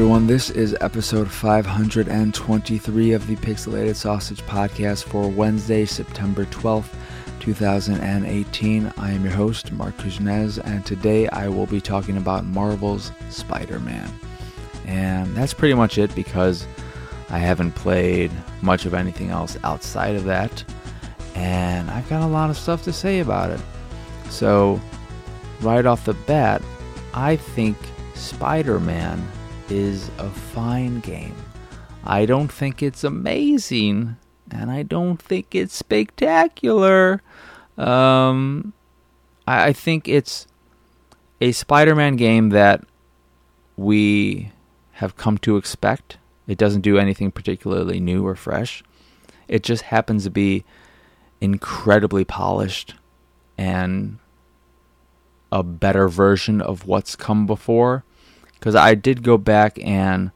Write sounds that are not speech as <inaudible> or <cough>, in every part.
everyone. This is episode 523 of the Pixelated Sausage Podcast for Wednesday, September 12th, 2018. I am your host, Marc Kuznez, and today I will be talking about Marvel's Spider Man. And that's pretty much it because I haven't played much of anything else outside of that, and I've got a lot of stuff to say about it. So, right off the bat, I think Spider Man is a fine game. I don't think it's amazing, and I don't think it's spectacular. Um, I, I think it's a Spider Man game that we have come to expect. It doesn't do anything particularly new or fresh. It just happens to be incredibly polished and a better version of what's come before because I did go back and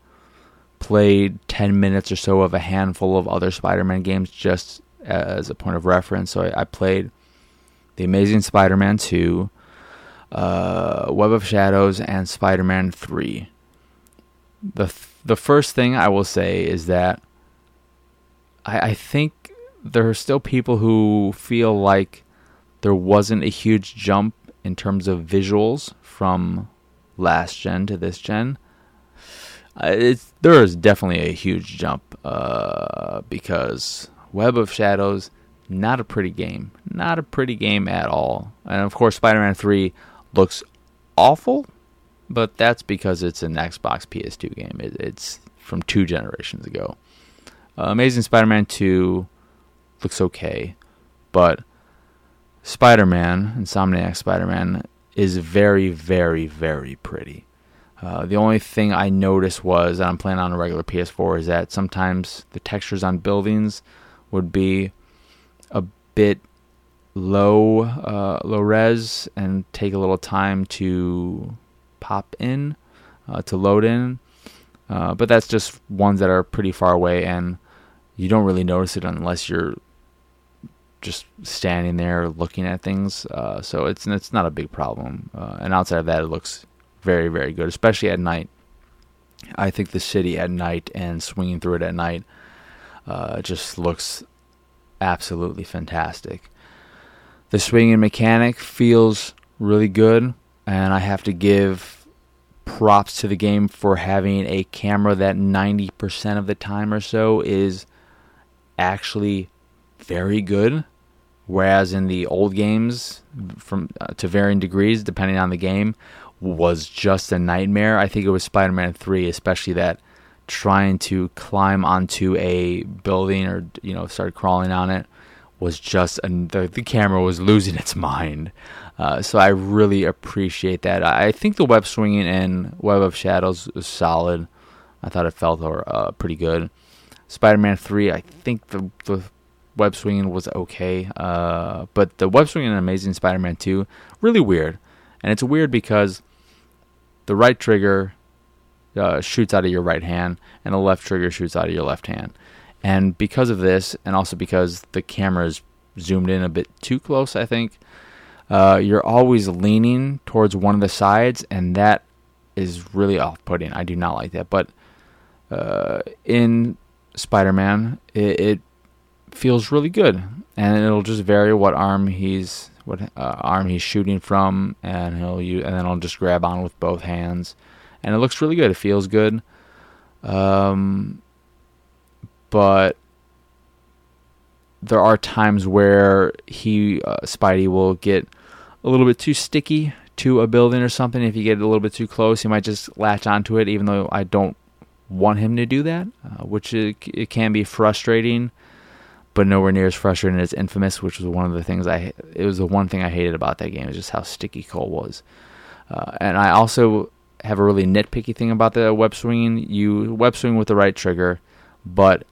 played 10 minutes or so of a handful of other Spider-Man games just as a point of reference. So I, I played The Amazing Spider-Man 2, uh, Web of Shadows, and Spider-Man 3. The th- the first thing I will say is that I, I think there are still people who feel like there wasn't a huge jump in terms of visuals from last gen to this gen. Uh, it's there is definitely a huge jump uh, because Web of Shadows not a pretty game, not a pretty game at all, and of course Spider-Man Three looks awful, but that's because it's an Xbox PS2 game. It, it's from two generations ago. Uh, Amazing Spider-Man Two looks okay, but Spider-Man, Insomniac Spider-Man, is very, very, very pretty. Uh, the only thing I noticed was, and I'm playing on a regular PS4, is that sometimes the textures on buildings would be a bit low, uh, low res, and take a little time to pop in, uh, to load in. Uh, but that's just ones that are pretty far away, and you don't really notice it unless you're just standing there looking at things. Uh, so it's it's not a big problem. Uh, and outside of that, it looks very very good, especially at night. I think the city at night and swinging through it at night uh, just looks absolutely fantastic. The swinging mechanic feels really good, and I have to give props to the game for having a camera that 90% of the time or so is actually very good whereas in the old games from uh, to varying degrees depending on the game was just a nightmare. I think it was spider-man 3 especially that trying to climb onto a building or you know start crawling on it was just and the, the camera was losing <laughs> its mind. Uh, so i really appreciate that. I think the web swinging in web of shadows was solid. I thought it felt uh, pretty good. Spider-man 3 i think the, the web swinging was okay, uh, but the web swinging in Amazing Spider-Man 2 really weird, and it's weird because the right trigger uh, shoots out of your right hand, and the left trigger shoots out of your left hand, and because of this, and also because the camera is zoomed in a bit too close, I think uh, you're always leaning towards one of the sides, and that is really off-putting. I do not like that, but uh, in Spider-Man, it, it feels really good, and it'll just vary what arm he's what uh, arm he's shooting from, and he'll use, and then I'll just grab on with both hands, and it looks really good. It feels good, um, but there are times where he uh, Spidey will get a little bit too sticky to a building or something. If you get a little bit too close, he might just latch onto it, even though I don't want him to do that, uh, which it, it, can be frustrating but nowhere near as frustrating as Infamous, which was one of the things I. It was the one thing I hated about that game is just how sticky Cole was. Uh, and I also have a really nitpicky thing about the web swinging. You web swing with the right trigger, but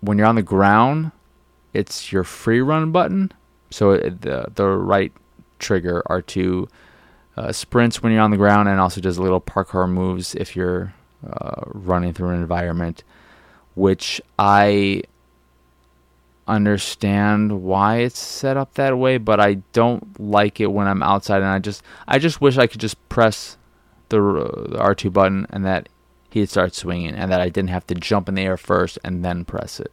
when you're on the ground, it's your free run button. So the the right trigger are to uh, sprints when you're on the ground, and also does little parkour moves if you're uh, running through an environment, which I understand why it's set up that way, but I don't like it when I'm outside and I just I just wish I could just press the, the R2 button and that he'd start swinging, and that I didn't have to jump in the air first and then press it.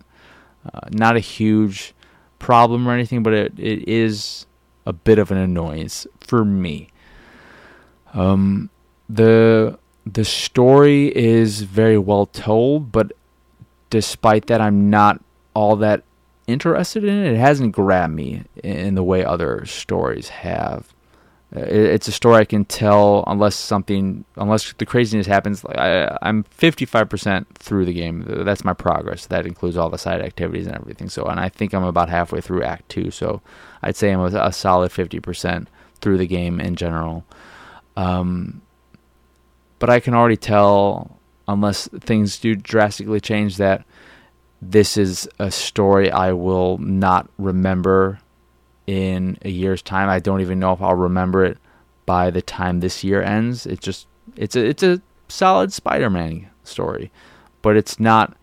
Uh, not a huge problem or anything, but it, it is a bit of an annoyance for me. Um, the the story is very well told, but despite that, I'm not all that interested in it. It hasn't grabbed me in the way other stories have. It's a story I can tell unless something, unless the craziness happens. Like I, I'm 55% through the game. That's my progress. That includes all the side activities and everything. So, and I think I'm about halfway through Act Two. So, I'd say I'm a, a solid 50% through the game in general. Um, but I can already tell, unless things do drastically change, that this is a story I will not remember in a year's time. I don't even know if I'll remember it by the time this year ends. It's just it's a it's a solid Spider-Man story, but it's not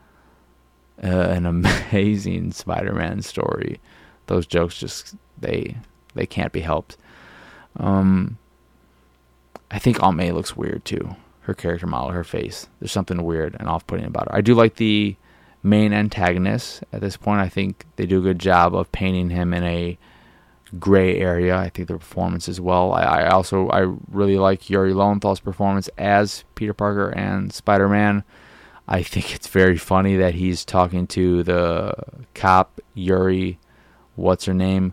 uh, an <laughs> amazing Spider-Man story. Those jokes just they they can't be helped. Um, I think Aunt May looks weird too. Her character model, her face. There's something weird and off-putting about her. I do like the main antagonist at this point. I think they do a good job of painting him in a gray area. I think the performance as well. I, I, also I really like Yuri Lowenthal's performance as Peter Parker and Spider Man. I think it's very funny that he's talking to the cop Yuri, what's her name,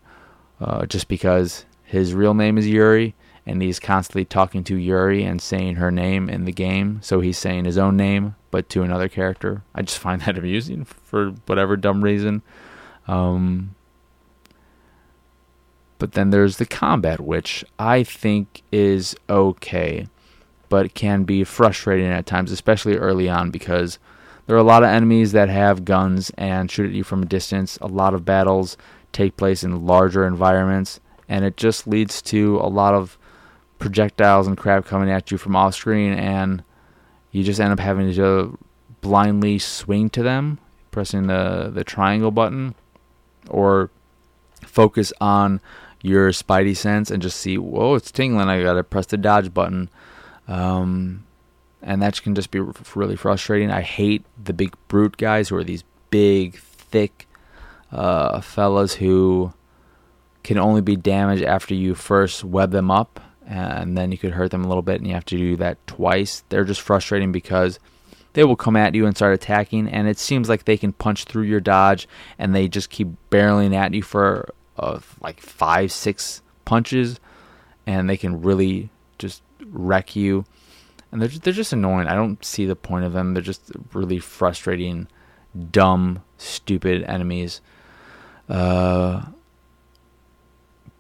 uh, just because his real name is Yuri, and he's constantly talking to Yuri and saying her name in the game. So he's saying his own name, but to another character. I just find that <laughs> amusing for whatever dumb reason. Um, but then there's the combat, which I think is okay, but can be frustrating at times, especially early on, because there are a lot of enemies that have guns and shoot at you from a distance. A lot of battles take place in larger environments, and it just leads to a lot of projectiles and crap coming at you from off screen, and you just end up having to blindly swing to them, pressing the, the triangle button, or focus on your spidey sense and just see, whoa, it's tingling. I gotta press the dodge button. Um, and that can just be really frustrating. I hate the big brute guys who are these big, thick uh, fellas who can only be damaged after you first web them up, and then you could hurt them a little bit, and you have to do that twice. They're just frustrating because they will come at you and start attacking, and it seems like they can punch through your dodge, and they just keep barreling at you for of like five, six punches, and they can really just wreck you. And they're just, they're just annoying. I don't see the point of them. They're just really frustrating, dumb, stupid enemies. Uh,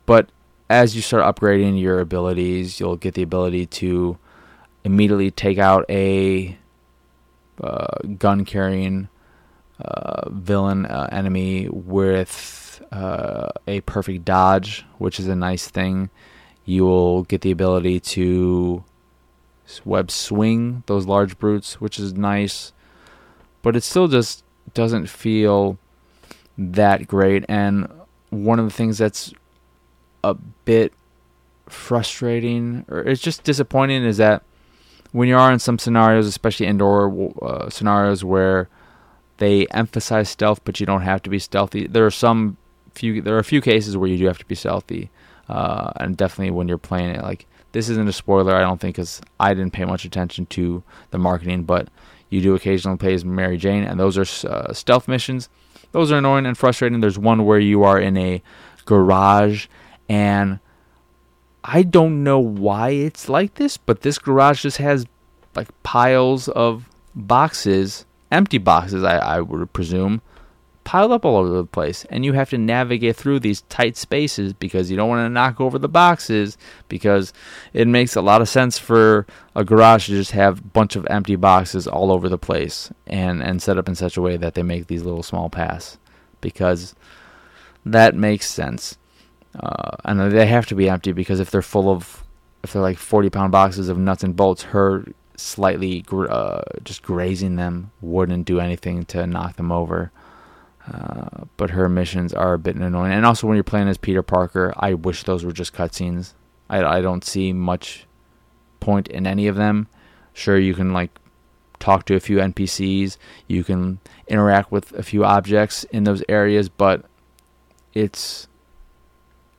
but as you start upgrading your abilities, you'll get the ability to immediately take out a uh, gun carrying uh, villain uh, enemy with uh, a perfect dodge, which is a nice thing. You will get the ability to web swing those large brutes, which is nice, but it still just doesn't feel that great. And one of the things that's a bit frustrating, or it's just disappointing, is that when you are in some scenarios, especially indoor uh, scenarios where they emphasize stealth, but you don't have to be stealthy. There are some few there are a few cases where you do have to be stealthy, uh, and definitely when you're playing it, like this isn't a spoiler, I don't think, because I didn't pay much attention to the marketing, but you do occasionally play as Mary Jane, and those are uh, stealth missions. Those are annoying and frustrating. There's one where you are in a garage, and I don't know why it's like this, but this garage just has like piles of boxes, empty boxes, I, I would presume, piled up all over the place. And you have to navigate through these tight spaces because you don't want to knock over the boxes because it makes a lot of sense for a garage to just have a bunch of empty boxes all over the place and and set up in such a way that they make these little small paths because that makes sense uh, and they have to be empty because if they're full of if they're like 40 pound boxes of nuts and bolts her slightly uh, just grazing them wouldn't do anything to knock them over uh, but her missions are a bit annoying. And also, when you're playing as Peter Parker, I wish those were just cutscenes. I, I don't see much point in any of them. Sure, you can like talk to a few NPCs, you can interact with a few objects in those areas, but it's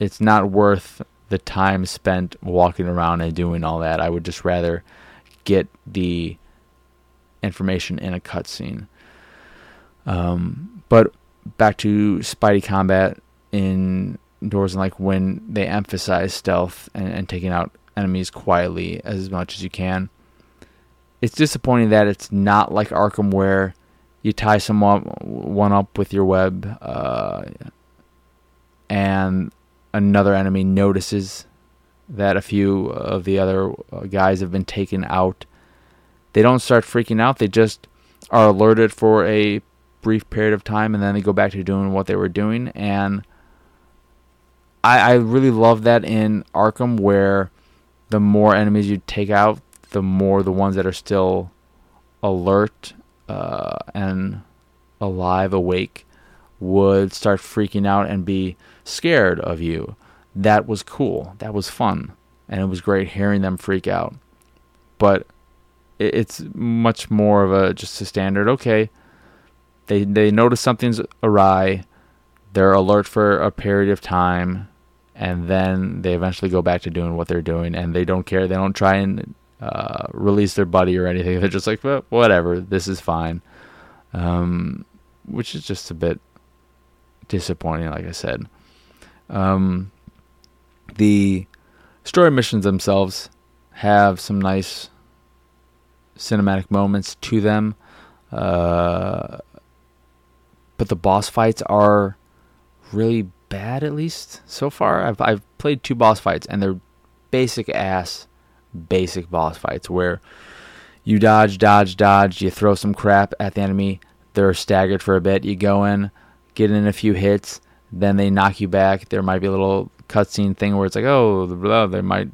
it's not worth the time spent walking around and doing all that. I would just rather get the information in a cutscene. Um, but back to Spidey combat indoors and like when they emphasize stealth and, and taking out enemies quietly as much as you can. It's disappointing that it's not like Arkham where you tie someone one up with your web uh, and another enemy notices that a few of the other guys have been taken out. They don't start freaking out. They just are alerted for a brief period of time and then they go back to doing what they were doing. And I, I really love that in Arkham where the more enemies you take out, the more the ones that are still alert uh, and alive, awake, would start freaking out and be scared of you. That was cool. That was fun. And it was great hearing them freak out. But it's much more of a just a standard, okay, they they notice something's awry, they're alert for a period of time, and then they eventually go back to doing what they're doing, and they don't care. They don't try and uh, release their buddy or anything. <laughs> They're just like, well, whatever, this is fine. Um, which is just a bit disappointing, like I said. Um, the story missions themselves have some nice cinematic moments to them. Uh, but the boss fights are really bad at least so far. I've I've played two boss fights and they're basic ass basic boss fights where you dodge, dodge, dodge, you throw some crap at the enemy, they're staggered for a bit, you go in, get in a few hits, then they knock you back. There might be a little cutscene thing where it's like, oh, blah, they might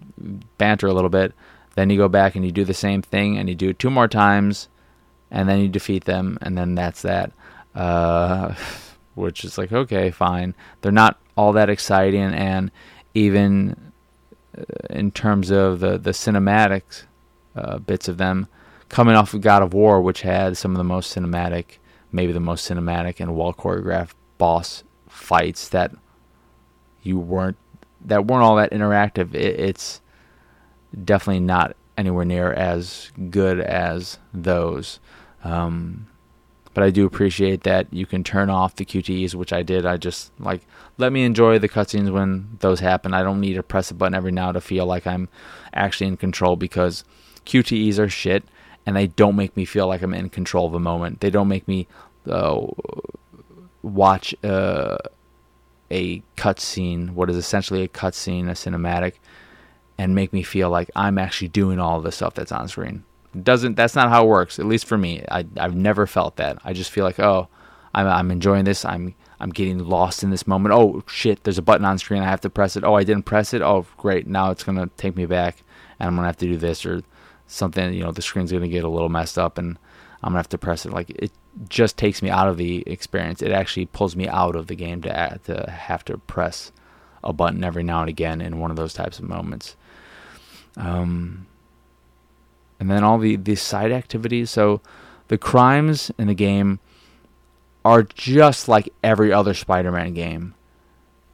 banter a little bit. Then you go back and you do the same thing and you do it two more times, and then you defeat them, and then that's that uh, <laughs> which is like okay, fine. They're not all that exciting, and even uh, in terms of the the cinematics uh, bits of them, coming off of God of War, which had some of the most cinematic, maybe the most cinematic and well choreographed boss fights that you weren't that weren't all that interactive. It, it's definitely not anywhere near as good as those. Um, but I do appreciate that you can turn off the QTEs, which I did. I just like let me enjoy the cutscenes when those happen. I don't need to press a button every now to feel like I'm actually in control because QTEs are shit and they don't make me feel like I'm in control of the moment. They don't make me uh, watch uh, a cutscene, what is essentially a cutscene, a cinematic, and make me feel like I'm actually doing all the stuff that's on screen. Doesn't that's not how it works at least for me. I, i've never felt that. I just feel like oh I'm, I'm enjoying this. I'm i'm getting lost in this moment. Oh shit there's a button on screen. I have to press it. Oh i didn't press it. Oh great. Now it's to take me back and i'm to have to do this or something. You know the screen's to get a little messed up and i'm to have to press it. Like it just takes me out of the experience it actually pulls me out of the game to, to have to press a button every now and again in one of those types of moments um and then all the, the side activities. So the crimes in the game are just like every other Spider Man game.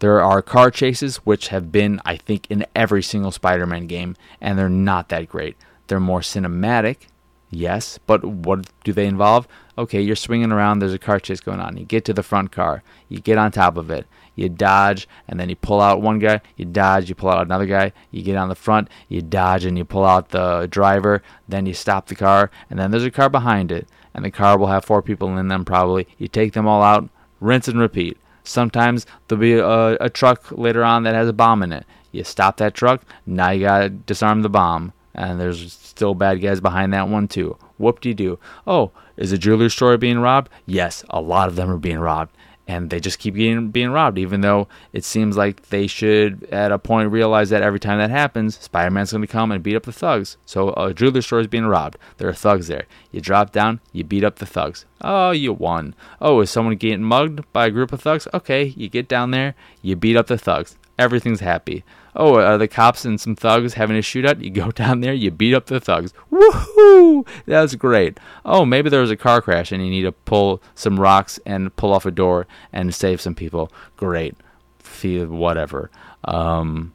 There are car chases, which have been, I think, in every single Spider Man game, and they're not that great. They're more cinematic, yes, but what do they involve? Okay, you're swinging around, there's a car chase going on. You get to the front car, you get on top of it, you dodge, and then you pull out one guy, you dodge, you pull out another guy, you get on the front, you dodge, and you pull out the driver, then you stop the car, and then there's a car behind it, and the car will have four people in them probably. You take them all out, rinse and repeat. Sometimes there'll be a, a truck later on that has a bomb in it. You stop that truck, now you gotta disarm the bomb, and there's still bad guys behind that one too. Whoop de doo. Oh, is a jewelry store being robbed? Yes, a lot of them are being robbed and they just keep getting being robbed even though it seems like they should at a point realize that every time that happens spider-man's going to come and beat up the thugs so a jewelry store is being robbed there are thugs there you drop down you beat up the thugs oh you won oh is someone getting mugged by a group of thugs okay you get down there you beat up the thugs everything's happy. Oh, are the cops and some thugs having a shootout? You go <laughs> down there, you beat up the thugs. Woohoo! That's great. Oh, maybe there was a car crash and you need to pull some rocks and pull off a door and save some people. Great. Feel whatever. Um,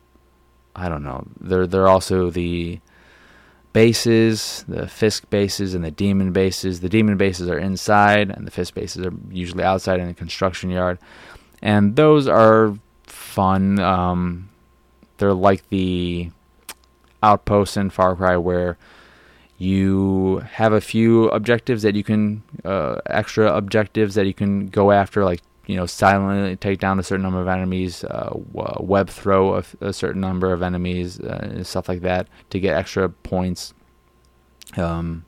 I don't know. There, there are also the bases, the Fisk bases and the Demon bases. The Demon bases are inside, and the Fisk bases are usually outside in a construction yard. And those are fun. Um, they're like the outposts in Far Cry where you have a few objectives that you can, uh, extra objectives that you can go after, like you know, silently take down a certain number of enemies, uh, web throw a, a, certain number of enemies, uh, stuff like that to get extra points. Um,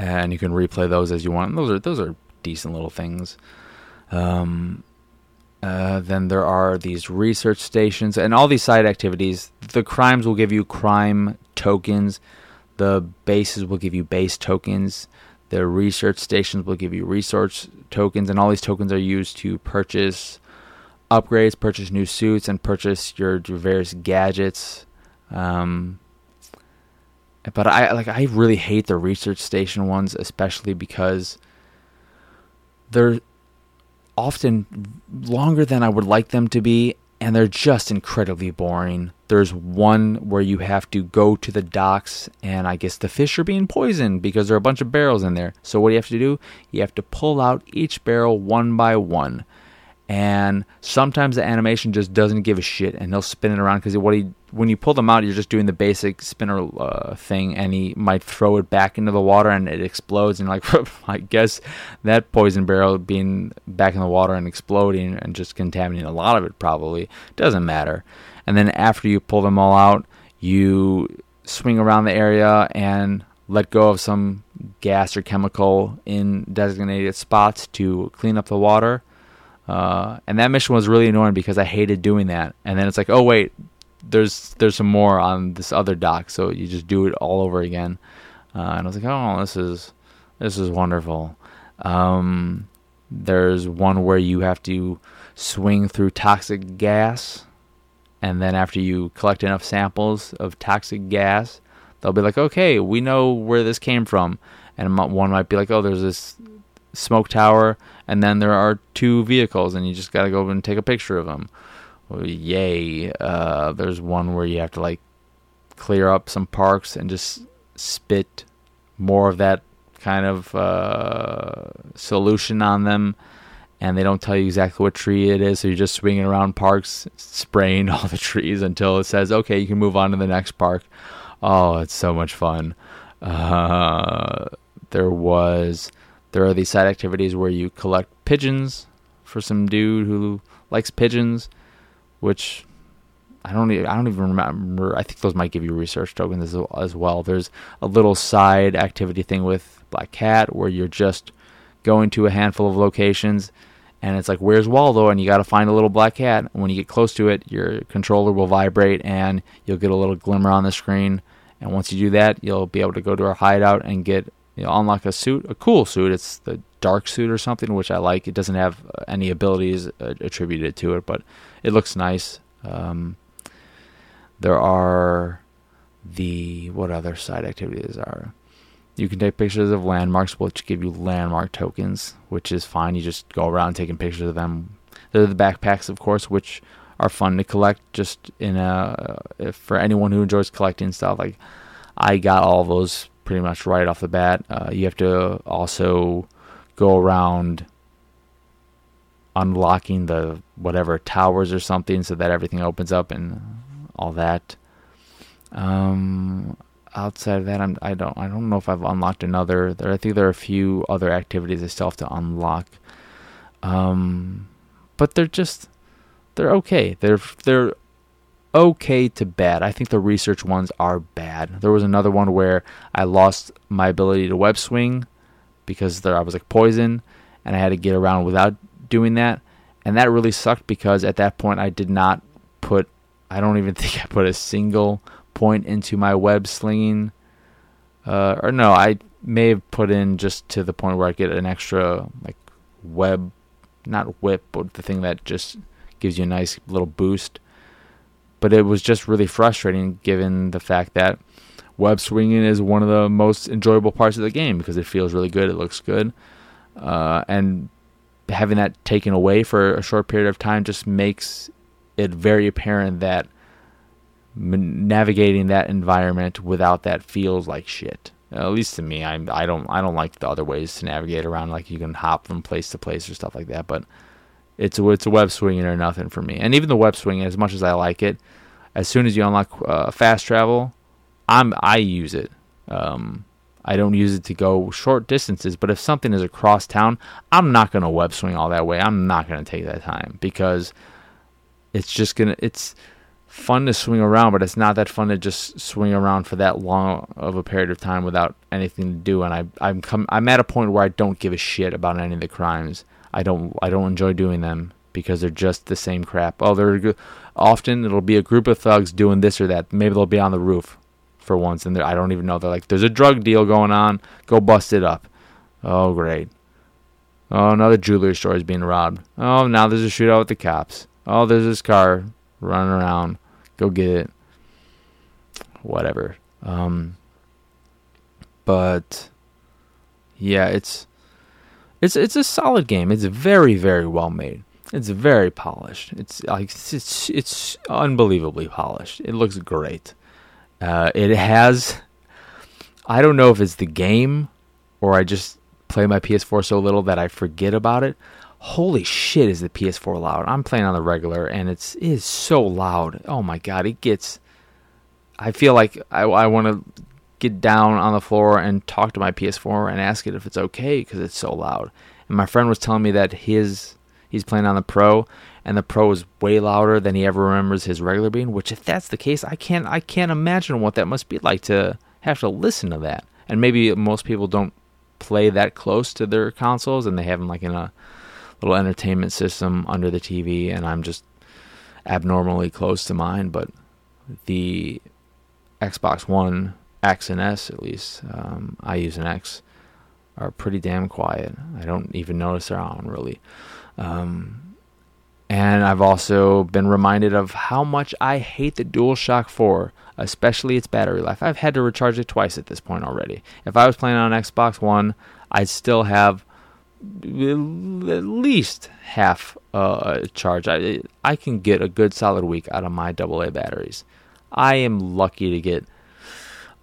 and you can replay those as you want. Those are those are decent little things. Um, uh, then there are these research stations and all these side activities. The crimes will give you crime tokens. The bases will give you base tokens. The research stations will give you research tokens, and all these tokens are used to purchase upgrades, purchase new suits, and purchase your, your various gadgets. Um, but I like I really hate the research station ones, especially because they're often longer than I would like them to be, and they're just incredibly boring. There's one where you have to go to the docks, and I guess the fish are being poisoned because there are a bunch of barrels in there. So, what do you have to do? You have to pull out each barrel one by one. And sometimes the animation just doesn't give a shit, and he'll spin it around because what he when you pull them out, you're just doing the basic spinner uh, thing, and he might throw it back into the water, and it explodes. And like, <laughs> I guess that poison barrel being back in the water and exploding and just contaminating a lot of it probably doesn't matter. And then after you pull them all out, you swing around the area and let go of some gas or chemical in designated spots to clean up the water. Uh, and that mission was really annoying because I hated doing that. And then it's like, oh wait, there's there's some more on this other dock, so you just do it all over again. Uh, and I was like, oh, this is this is wonderful. Um, there's one where you have to swing through toxic gas, and then after you collect enough samples of toxic gas, they'll be like, okay, we know where this came from. And one might be like, oh, there's this smoke tower, and then there are two vehicles, and you just got to go and take a picture of them yay. Uh, there's one where you have to like clear up some parks and just spit more of that kind of uh, solution on them. And they don't tell you exactly what tree it is, so you're just swinging around parks, spraying <laughs> all the trees until it says, "Okay, you can move on to the next park." Oh, it's so much fun. Uh, there was, there are these side activities where you collect pigeons for some dude who likes pigeons which I don't even, I don't even remember. I think those might give you research tokens as, as well. There's a little side activity thing with Black Cat where you're just going to a handful of locations and it's like where's Waldo and you got to find a little black cat. When you get close to it, your controller will vibrate and you'll get a little glimmer on the screen. And once you do that, you'll be able to go to our hideout and get you know, unlock a suit, a cool suit. It's the dark suit or something, which I like. It doesn't have any abilities uh, attributed to it, but it looks nice. Um, there are the what other side activities are? You can take pictures of landmarks, which give you landmark tokens, which is fine. You just go around taking pictures of them. There are the backpacks, of course, which are fun to collect. Just in a for anyone who enjoys collecting stuff, like I got all those pretty much right off the bat. Uh, you have to also go around unlocking the whatever towers or something so that everything opens up and all that. Um, outside of that, I'm I don't I don't know if I've unlocked another. There I think there are a few other activities I still have to unlock. Um, but they're just they're okay. They're they're okay to bad. I think the research ones are bad. There was another one where I lost my ability to web swing because there I was like poison and I had to get around without doing that, and that really sucked because at that point I did not put. I don't even <laughs> think I put a single point into my web slinging. Uh, or no, I may have put in just to the point where I get an extra like web, not whip, but the thing that just gives you a nice little boost. But it was just really frustrating given the fact that web swinging is one of the most enjoyable parts of the game because it feels really good, it looks good, uh, and having that taken away for a short period of time just makes it very apparent that navigating that environment without that feels like shit. At least to me, I I don't I don't like the other ways to navigate around. Like you can hop from place to place or stuff like that. But it's a, it's a web swinging or nothing for me. And even the web swinging, as much as I like it, as soon as you unlock uh, fast travel, I'm I use it. Um, I don't use it to go short distances, but if something is across town, I'm not going to web swing all that way. I'm not going to take that time because it's just going to it's fun to swing around, but it's not that fun to just swing around for that long of a period of time without anything to do. And I I'm come I'm at a point where I don't give a shit about any of the crimes. I don't I don't enjoy doing them because they're just the same crap. Oh, they're often it'll be a group of thugs doing this or that. Maybe they'll be on the roof for once, and I don't even know. They're like, "There's a drug deal going on. Go bust it up." Oh, great. Oh, another jewelry store is being robbed. Oh, now there's a shootout with the cops. Oh, there's this car running around. Go get it. Whatever. Um, but yeah, it's it's it's a solid game. It's very very well made. It's very polished. It's like it's it's unbelievably polished. It looks great. Uh, it has. I don't know if it's the game or I just play my PS4 so little that I forget about it. Holy shit, is the PS4 loud? I'm playing on the regular and it's it is so loud. Oh my god, it gets. I feel like I, I want to get down on the floor and talk to my PS4 and ask it if it's okay because it's so loud. And my friend was telling me that his he's playing on the Pro and the Pro is way louder than he ever remembers his regular being. Which, if that's the case, I can't I can't imagine what that must be like to have to listen to that. And maybe most people don't play that close to their consoles, and they have them like in a little entertainment system under the TV, and I'm just abnormally close to mine. But the Xbox One X and S, at least um, I use an X, are pretty damn quiet. I don't even notice they're on really. Um, and I've also been reminded of how much I hate the DualShock 4, especially its battery life. I've had to recharge it twice at this point already. If I was playing on Xbox One, I'd still have at least half uh, charge. I I can get a good solid week out of my AA batteries. I am lucky to get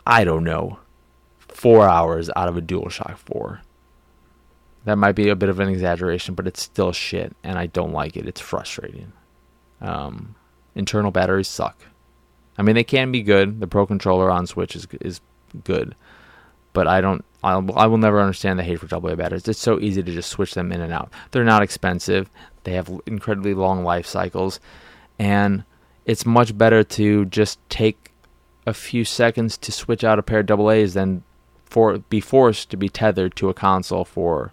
I don't know four hours out of a DualShock 4. That might be a bit of an exaggeration, but it's still shit, and I don't like it. It's frustrating. Um, internal batteries suck. I mean, they can be good. The Pro controller on Switch is is good, but I don't. I'll, I will never understand the hate for AA batteries. It's so easy to just switch them in and out. They're not expensive. They have incredibly long life cycles, and it's much better to just take a few seconds to switch out a pair of AA's than for be forced to be tethered to a console for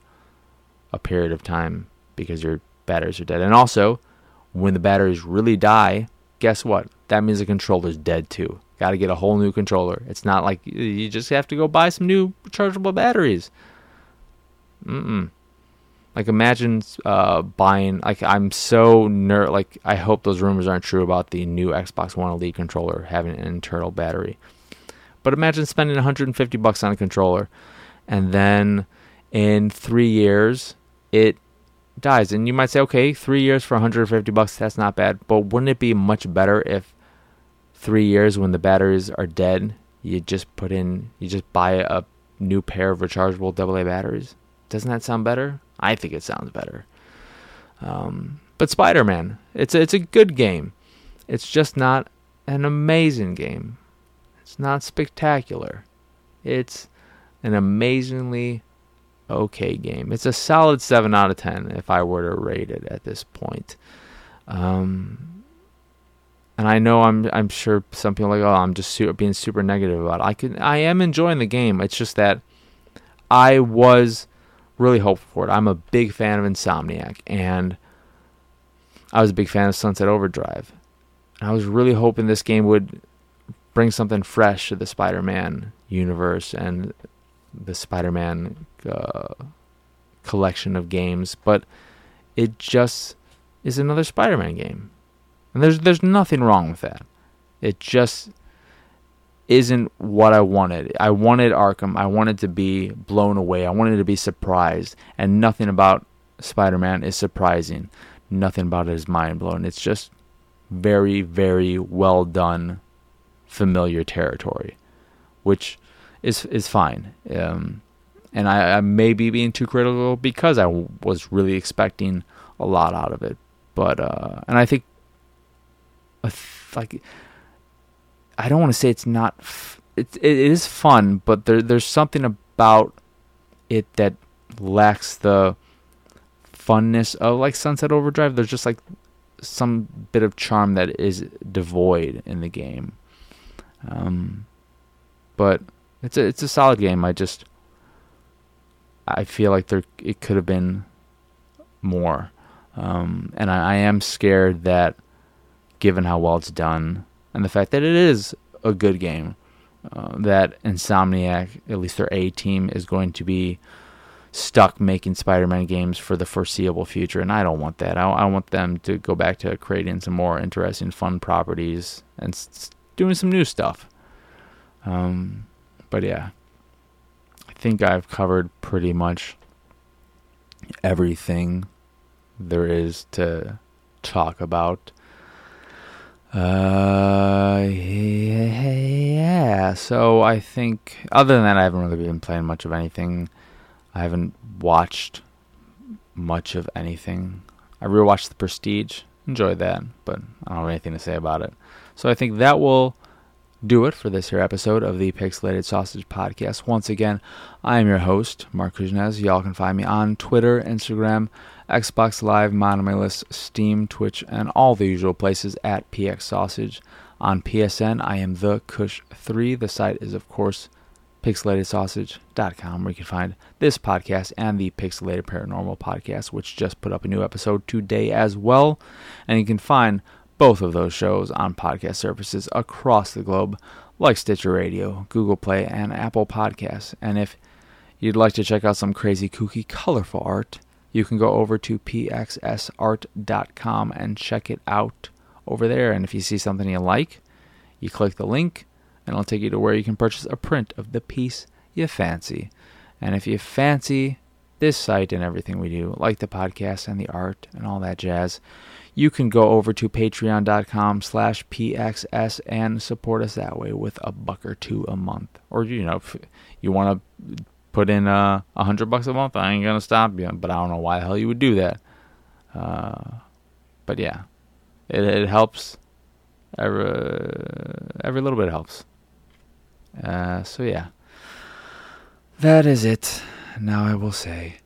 a period of time because your batteries are dead. And also, when the batteries really die, guess what? That means the controller's dead too. Got to get a whole new controller. It's not like you just have to go buy some new chargeable batteries. Mm-mm. Like imagine uh, buying. Like I'm so nerd. Like I hope those rumors aren't true about the new Xbox One Elite controller having an internal battery. But imagine spending 150 bucks on a controller, and then in three years it dies. And you might say, okay, three years for 150 bucks, that's not bad. But wouldn't it be much better if three years when the batteries are dead, you just put in, you just buy a new pair of rechargeable AA batteries? Doesn't that sound better? I think it sounds better. Um, but Spider-Man, it's a, it's a good game. It's just not an amazing game. It's not spectacular. It's an amazingly okay game. It's a solid 7 out of 10 if I were to rate it at this point. Um, and I know I'm I'm sure some people are like, oh, I'm just being super negative about it. I can I am enjoying the game. It's just that I was really hopeful for it. I'm a big fan of Insomniac, and I was a big fan of Sunset Overdrive. I was really hoping this game would bring something fresh to the Spider-Man universe and the Spider-Man uh, collection of games, but it just is another Spider-Man game, and there's there's nothing wrong with that. It just isn't what I wanted. I wanted Arkham. I wanted to be blown away. I wanted to be surprised. And nothing about Spider Man is surprising. Nothing about it is mind blowing. It's just very, very well done, familiar territory, which is is fine. Um, and I, I may be being too critical because I w- was really expecting a lot out of it. But uh, and I think, like, I don't want to say it's not. F- it it is fun, but there there's something about it that lacks the funness of like Sunset Overdrive. There's just like some bit of charm that is devoid in the game. Um, but it's a it's a solid game. I just I feel like there it could have been more, um, and I, I am scared that given how well it's done and the fact that it is a good game, uh, that Insomniac, at least their A team, is going to be stuck making Spider-Man games for the foreseeable future, and I don't want that. I, I want them to go back to creating some more interesting, fun properties and s- doing some new stuff. Um, but yeah, I think I've covered pretty much everything there is to talk about. Uh. So I think, other than that, I haven't really been playing much of anything. I haven't watched much of anything. I rewatched The Prestige, enjoyed that, but I don't have anything to say about it. So I think that will do it for this here episode of the Pixelated Sausage Podcast. Once again, I am your host, Marc Kuznez. Y'all can find me on Twitter, Instagram, Xbox Live, Monomylist, Steam, Twitch, and all the usual places at PX Sausage. On PSN, I am the Kush3. The site is, of course, pixelatedsausage.com, where you can find this podcast and the Pixelated Paranormal podcast, which just put up a new episode today as well. And you can find both of those shows on podcast services across the globe, like Stitcher Radio, Google Play, and Apple Podcasts. And if you'd like to check out some crazy, kooky, colorful art, you can go over to pxsart.com and check it out over there. And if you see something you like, you click the link, and it'll take you to where you can purchase a print of the piece you fancy. And if you fancy this site and everything we do, like the podcast and the art and all that jazz, you can go over to patreon.com slash pxs and support us that way with a buck or two a month. Or, you know, if you want to put in uh, a uh, hundred bucks a month, I ain't going to stop you. But I don't know why the hell you would do that. Uh, but yeah, it, it helps. Every, every little bit helps. Uh, so yeah, that is it. Now I will say